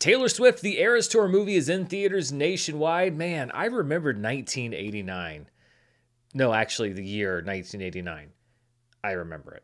Taylor Swift, the Eras Tour movie is in theaters nationwide. Man, I remembered 1989. No, actually, the year 1989. I remember it.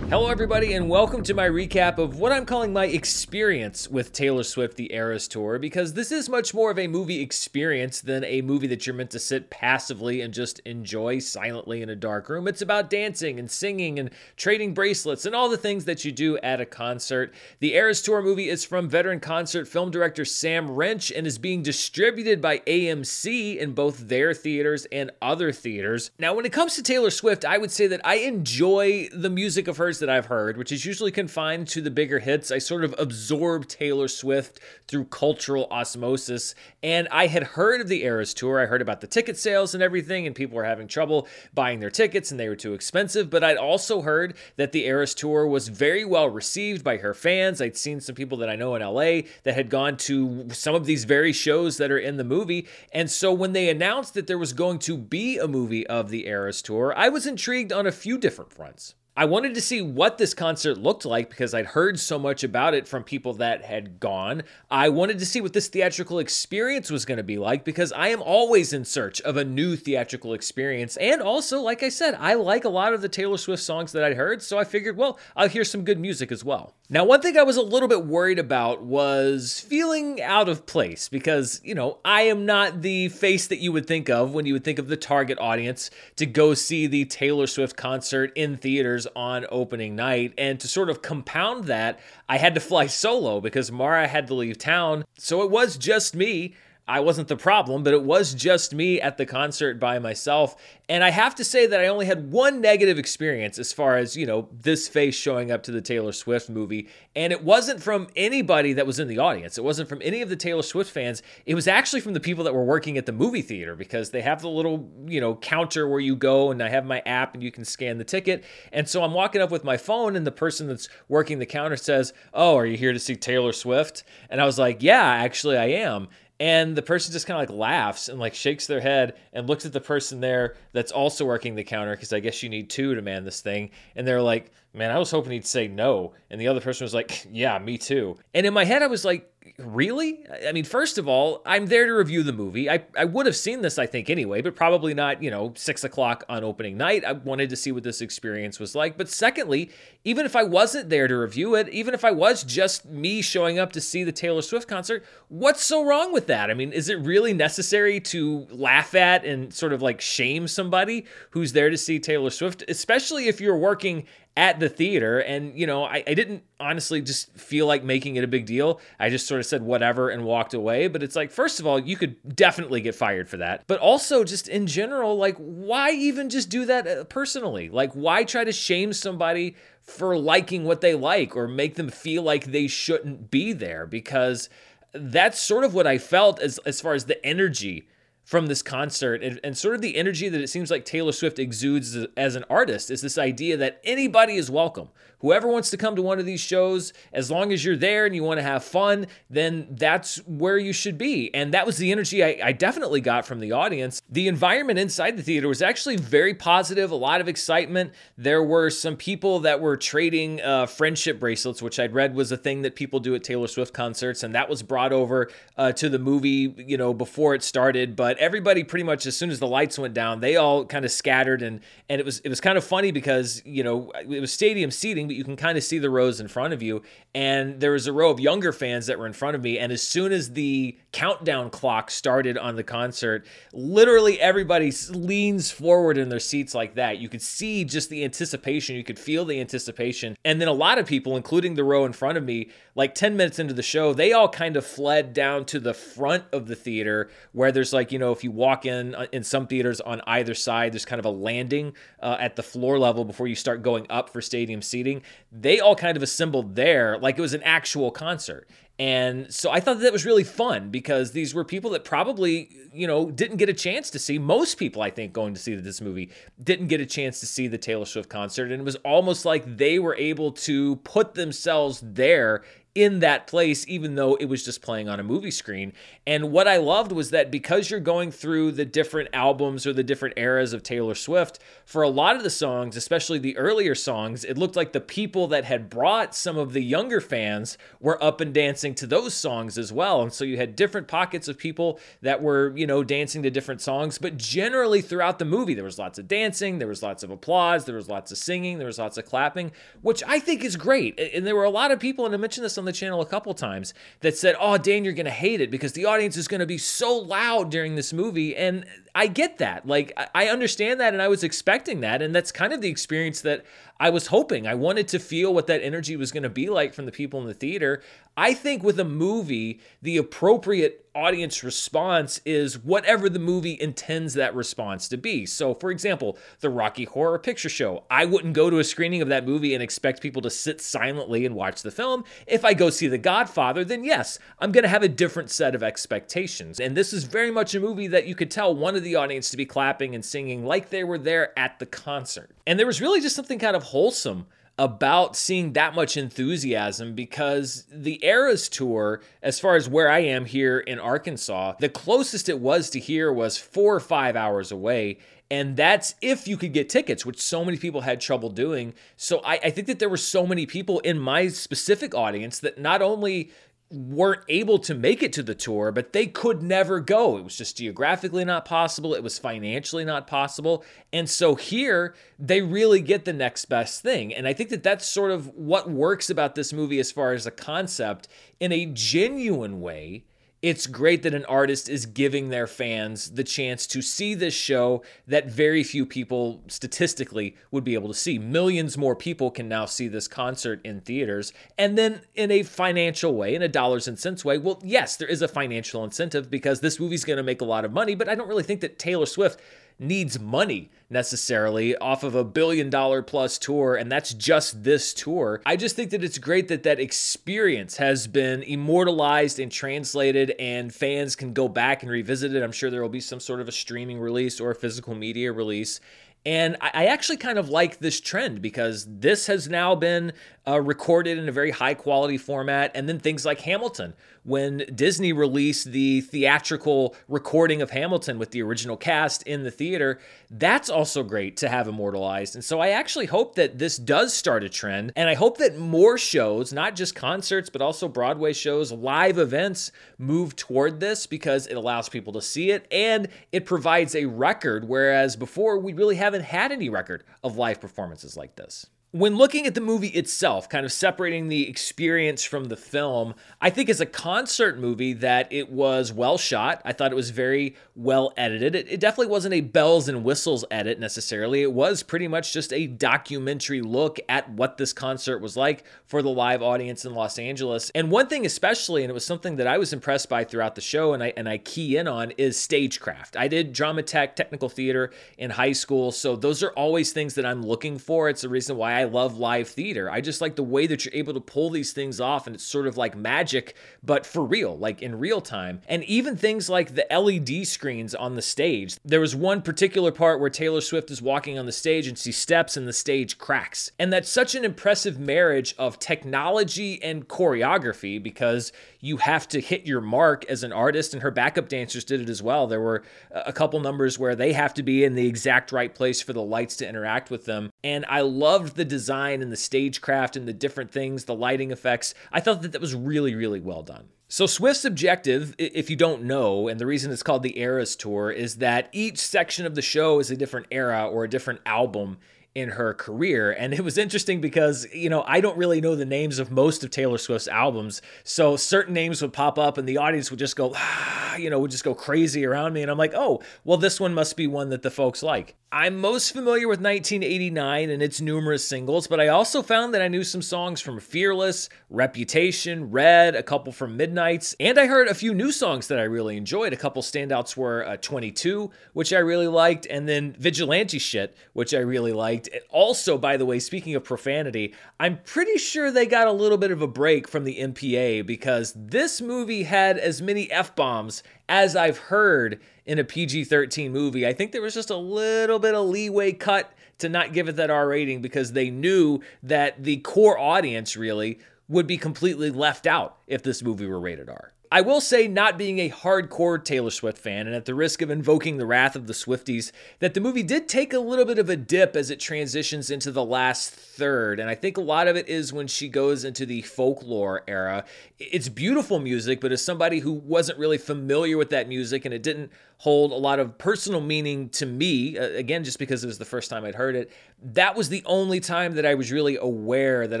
Hello, everybody, and welcome to my recap of what I'm calling my experience with Taylor Swift The Eras Tour, because this is much more of a movie experience than a movie that you're meant to sit passively and just enjoy silently in a dark room. It's about dancing and singing and trading bracelets and all the things that you do at a concert. The Eras Tour movie is from veteran concert film director Sam Wrench and is being distributed by AMC in both their theaters and other theaters. Now, when it comes to Taylor Swift, I would say that I enjoy the music of hers that I've heard, which is usually confined to the bigger hits. I sort of absorb Taylor Swift through cultural osmosis. And I had heard of the Eras Tour. I heard about the ticket sales and everything, and people were having trouble buying their tickets and they were too expensive. But I'd also heard that the Eras Tour was very well received by her fans. I'd seen some people that I know in LA that had gone to some of these very shows that are in the movie. And so when they announced that there was going to be a movie of the Eras Tour, I was intrigued on a few different fronts. I wanted to see what this concert looked like because I'd heard so much about it from people that had gone. I wanted to see what this theatrical experience was going to be like because I am always in search of a new theatrical experience. And also, like I said, I like a lot of the Taylor Swift songs that I'd heard, so I figured, well, I'll hear some good music as well. Now, one thing I was a little bit worried about was feeling out of place because, you know, I am not the face that you would think of when you would think of the target audience to go see the Taylor Swift concert in theaters on opening night. And to sort of compound that, I had to fly solo because Mara had to leave town. So it was just me. I wasn't the problem, but it was just me at the concert by myself. And I have to say that I only had one negative experience as far as, you know, this face showing up to the Taylor Swift movie. And it wasn't from anybody that was in the audience. It wasn't from any of the Taylor Swift fans. It was actually from the people that were working at the movie theater because they have the little, you know, counter where you go and I have my app and you can scan the ticket. And so I'm walking up with my phone and the person that's working the counter says, Oh, are you here to see Taylor Swift? And I was like, Yeah, actually I am. And the person just kind of like laughs and like shakes their head and looks at the person there that's also working the counter because I guess you need two to man this thing. And they're like, man, I was hoping he'd say no. And the other person was like, yeah, me too. And in my head, I was like, really? I mean, first of all, I'm there to review the movie. I, I would have seen this, I think, anyway, but probably not, you know, six o'clock on opening night. I wanted to see what this experience was like. But secondly, even if I wasn't there to review it, even if I was just me showing up to see the Taylor Swift concert, what's so wrong with that? I mean, is it really necessary to laugh at and sort of like shame somebody who's there to see Taylor Swift, especially if you're working at the theater. And, you know, I, I didn't honestly just feel like making it a big deal. I just sort of said whatever and walked away. But it's like, first of all, you could definitely get fired for that. But also, just in general, like, why even just do that uh, personally? Like, why try to shame somebody for liking what they like or make them feel like they shouldn't be there? Because that's sort of what I felt as, as far as the energy from this concert and, and, sort of the energy that it seems like Taylor Swift exudes as an artist is this idea that anybody is welcome. Whoever wants to come to one of these shows, as long as you're there and you want to have fun, then that's where you should be. And that was the energy I, I definitely got from the audience. The environment inside the theater was actually very positive, a lot of excitement. There were some people that were trading uh, friendship bracelets, which I'd read was a thing that people do at Taylor Swift concerts, and that was brought over uh, to the movie, you know, before it started. But everybody pretty much as soon as the lights went down, they all kind of scattered and and it was it was kind of funny because, you know, it was stadium seating but you can kind of see the rows in front of you. And there was a row of younger fans that were in front of me. And as soon as the countdown clock started on the concert, literally everybody leans forward in their seats like that. You could see just the anticipation, you could feel the anticipation. And then a lot of people, including the row in front of me, like 10 minutes into the show, they all kind of fled down to the front of the theater where there's like, you know, if you walk in uh, in some theaters on either side, there's kind of a landing uh, at the floor level before you start going up for stadium seating. They all kind of assembled there like it was an actual concert. And so I thought that, was really fun because these were people that probably, you know, didn't get a chance to see. Most people, I think, going to see this movie didn't get a chance to see the Taylor Swift concert. And it was almost like they were able to put themselves there in that place, even though it was just playing on a movie screen. And what I loved was that because you're going through the different albums or the different eras of Taylor Swift, for a lot of the songs, especially the earlier songs, it looked like the people that had brought some of the younger fans were up and dancing to those songs as well. And so you had different pockets of people that were, you know, dancing to different songs. But generally throughout the movie, there was lots of dancing, there was lots of applause, there was lots of singing, there was lots of clapping, which I think is great. And there were a lot of people, and I mentioned this on the channel a couple times that said, "Oh, Dan, you're going to hate it because the audience is going to be so loud during this movie." And I get that. Like I understand that and I was expecting that and that's kind of the experience that I was hoping. I wanted to feel what that energy was going to be like from the people in the theater. I think with a movie, the appropriate audience response is whatever the movie intends that response to be. So, for example, the Rocky Horror Picture Show. I wouldn't go to a screening of that movie and expect people to sit silently and watch the film. If I go see The Godfather, then yes, I'm going to have a different set of expectations. And this is very much a movie that you could tell one of the audience to be clapping and singing like they were there at the concert. And there was really just something kind of wholesome about seeing that much enthusiasm because the Eras tour, as far as where I am here in Arkansas, the closest it was to here was four or five hours away. And that's if you could get tickets, which so many people had trouble doing. So I, I think that there were so many people in my specific audience that not only weren't able to make it to the tour, but they could never go. It was just geographically not possible, it was financially not possible. And so here, they really get the next best thing. And I think that that's sort of what works about this movie as far as a concept in a genuine way it's great that an artist is giving their fans the chance to see this show that very few people statistically would be able to see. Millions more people can now see this concert in theaters. And then, in a financial way, in a dollars and cents way, well, yes, there is a financial incentive because this movie's going to make a lot of money, but I don't really think that Taylor Swift needs money necessarily off of a billion dollar plus tour and that's just this tour. I just think that it's great that that experience has been immortalized and translated and fans can go back and revisit it. I'm sure there will be some sort of a streaming release or a physical media release and I actually kind of like this trend because this has now been uh, recorded in a very high quality format. And then things like Hamilton, when Disney released the theatrical recording of Hamilton with the original cast in the theater, that's also great to have immortalized. And so I actually hope that this does start a trend. And I hope that more shows, not just concerts, but also Broadway shows, live events, move toward this because it allows people to see it and it provides a record. Whereas before, we really haven't had any record of live performances like this when looking at the movie itself, kind of separating the experience from the film, I think as a concert movie that it was well shot. I thought it was very well edited. It, it, definitely wasn't a bells and whistles edit necessarily. It was pretty much just a documentary look at what this concert was like for the live audience in Los Angeles. And one thing especially, and it was something that I was impressed by throughout the show and I and I key in on is stagecraft. I did drama tech, technical theater in high school, so those are always things that I'm looking for. It's the reason why I I love live theater. I just like the way that you're able to pull these things off and it's sort of like magic, but for real, like in real time. And even things like the LED screens on the stage. There was one particular part where Taylor Swift is walking on the stage and she steps and the stage cracks. And that's such an impressive marriage of technology and choreography because you have to hit your mark as an artist, and her backup dancers did it as well. There were a couple numbers where they have to be in the exact right place for the lights to interact with them. And I loved the design and the stagecraft and the different things, the lighting effects. I thought that that was really, really well done. So, Swift's objective, if you don't know, and the reason it's called the Eras Tour, is that each section of the show is a different era or a different album in her career. And it was interesting because, you know, I don't really know the names of most of Taylor Swift's albums. So certain names would pop up and the audience would just go, ah you know, would just go crazy around me. And I'm like, oh, well, this one must be one that the folks like. I'm most familiar with 1989 and its numerous singles, but I also found that I knew some songs from Fearless, Reputation, Red, a couple from Midnights, and I heard a few new songs that I really enjoyed. A couple standouts were uh, 22, which I really liked, and then Vigilante Shit, which I really liked. And also, by the way, speaking of profanity, I'm pretty sure they got a little bit of a break from the MPA because this movie had as many F bombs as I've heard in a PG 13 movie. I think there was just a little bit of leeway cut to not give it that R rating because they knew that the core audience really would be completely left out if this movie were rated R. I will say, not being a hardcore Taylor Swift fan, and at the risk of invoking the wrath of the Swifties, that the movie did take a little bit of a dip as it transitions into the last third. And I think a lot of it is when she goes into the folklore era. It's beautiful music, but as somebody who wasn't really familiar with that music and it didn't hold a lot of personal meaning to me, uh, again, just because it was the first time I'd heard it, that was the only time that I was really aware that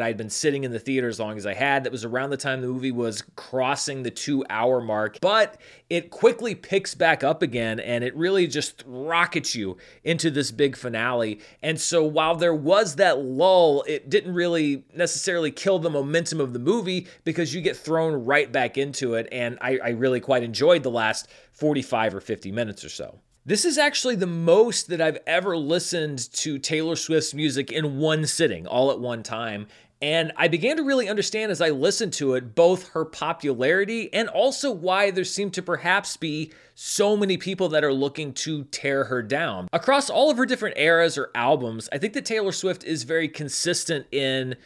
I'd been sitting in the theater as long as I had. That was around the time the movie was crossing the two hour mark. But it quickly picks back up again and it really just rockets you into this big finale. And so while there was that lull, it didn't really necessarily kill the momentum of the movie because you get thrown right back into it. And I, I really quite enjoyed the last 45 or 50 minutes or so. This is actually the most that I've ever listened to Taylor Swift's music in one sitting, all at one time. And I began to really understand as I listened to it both her popularity and also why there seemed to perhaps be so many people that are looking to tear her down. Across all of her different eras or albums, I think that Taylor Swift is very consistent in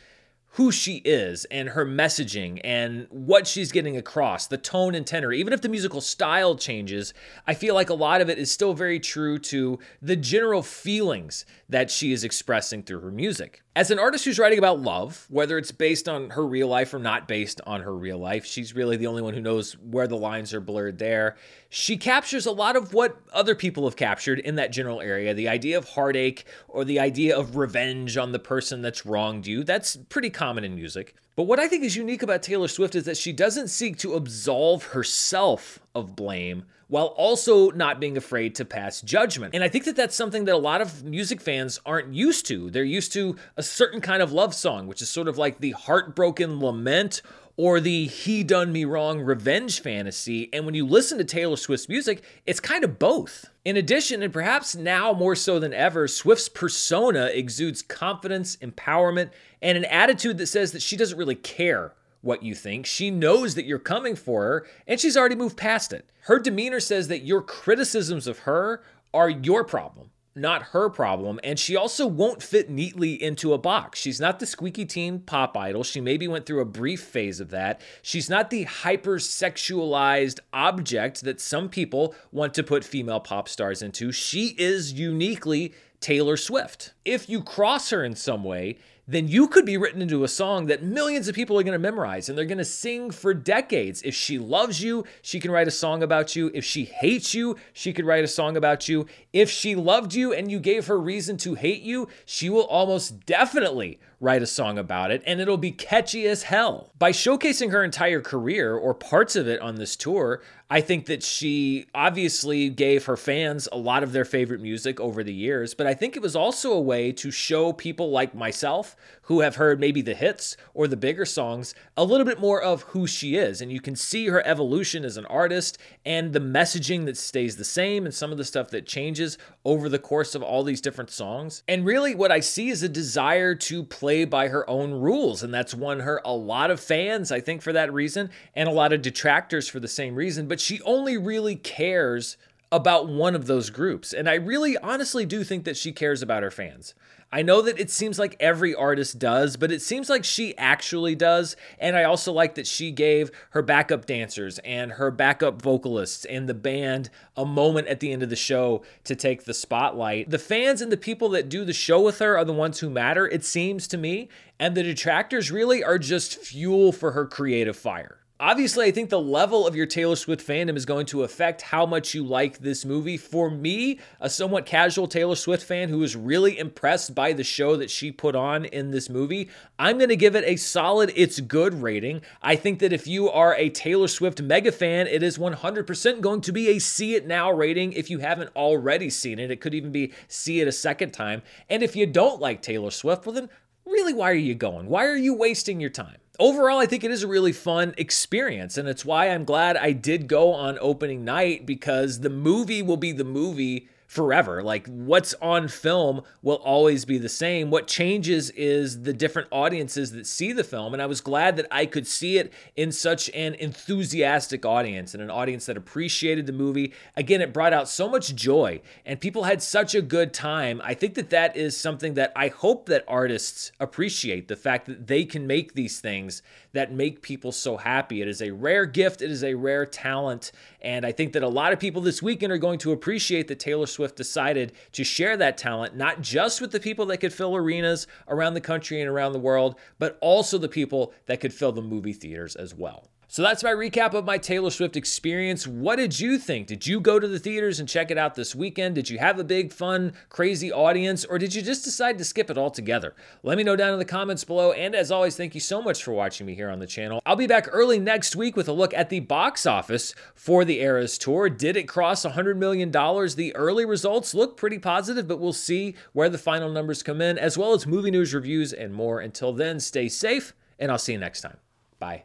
who she is and her messaging and what she's getting across, the tone and tenor. Even if the musical style changes, I feel like a lot of it is still very true to the general feelings that she is expressing through her music. As an artist who's writing about love, whether it's based on her real life or not based on her real life, she's really the only one who knows where the lines are blurred there. She captures a lot of what other people have captured in that general area the idea of heartache or the idea of revenge on the person that's wronged you. That's pretty common in music. But what I think is unique about Taylor Swift is that she doesn't seek to absolve herself of blame while also not being afraid to pass judgment. And I think that that's something that a lot of music fans aren't used to. They're used to a certain kind of love song, which is sort of like the heartbroken lament or the he done me wrong revenge fantasy. And when you listen to Taylor Swift's music, it's kind of both. In addition, and perhaps now more so than ever, Swift's persona exudes confidence, empowerment, and an attitude that says that she doesn't really care what you think. She knows that you're coming for her, and she's already moved past it. Her demeanor says that your criticisms of her are your problem not her problem. And she also won't fit neatly into a box. She's not the squeaky teen pop idol. She maybe went through a brief phase of that. She's not the hypersexualized object that some people want to put female pop stars into. She is uniquely Taylor Swift. If you cross her in some way, then you could be written into a song that millions of people are going to memorize and they're going to sing for decades. If she loves you, she can write a song about you. If she hates you, she could write a song about you. If she loved you and you gave her reason to hate you, she will almost definitely write a song about it, and it'll be catchy as hell. By showcasing her entire career or parts of it on this tour, I think that she obviously gave her fans a lot of their favorite music over the years, but I think it was also a way to show people like myself who have heard maybe the hits or the bigger songs a little bit more of who she is. And you can see her evolution as an artist and the messaging that stays the same and some of the stuff that changes over the course of all these different songs. And really, what I see is a desire to play by her own rules. And that's won her a lot of fans, I think, for that reason, and a lot of detractors for the same reason. But she only really cares about one of those groups. And I really honestly do think that she cares about her fans. I know that it seems like every artist does, but it seems like she actually does. And I also like that she gave her backup dancers and her backup vocalists and the band a moment at the end of the show to take the spotlight. The fans and the people that do the show with her are the ones who matter, it seems to me. And the detractors really are just fuel for her creative fire. Obviously, I think the level of your Taylor Swift fandom is going to affect how much you like this movie. For me, a somewhat casual Taylor Swift fan who was really impressed by the show that she put on in this movie, I'm going to give it a solid it's good rating. I think that if you are a Taylor Swift mega fan, it is 100% going to be a see it now rating if you haven't already seen it. It could even be see it a second time. And if you don't like Taylor Swift, well, then really, why are you going? Why are you wasting your time? Overall, I think it is a really fun experience. And it's why I'm glad I did go on opening night because the movie will be the movie forever. Like what's on film will always be the same. What changes is the different audiences that see the film. And I was glad that I could see it in such an enthusiastic audience and an audience that appreciated the movie. Again, it brought out so much joy and people had such a good time. I think that that is something that I hope that artists appreciate the fact that they can make these things that make people so happy. It is a rare gift, it is a rare talent. And I think that a lot of people this weekend are going to appreciate that Taylor Swift decided to share that talent, not just with the people that could fill arenas around the country and around the world, but also the people that could fill the movie theaters as well. So that's my recap of my Taylor Swift experience. What did you think? Did you go to the theaters and check it out this weekend? Did you have a big, fun, crazy audience, or did you just decide to skip it altogether? Let me know down in the comments below. And as always, thank you so much for watching me here on the channel. I'll be back early next week with a look at the box office for the Eras Tour. Did it cross $100 million? The early results look pretty positive, but we'll see where the final numbers come in, as well as movie news reviews and more. Until then, stay safe, and I'll see you next time. Bye.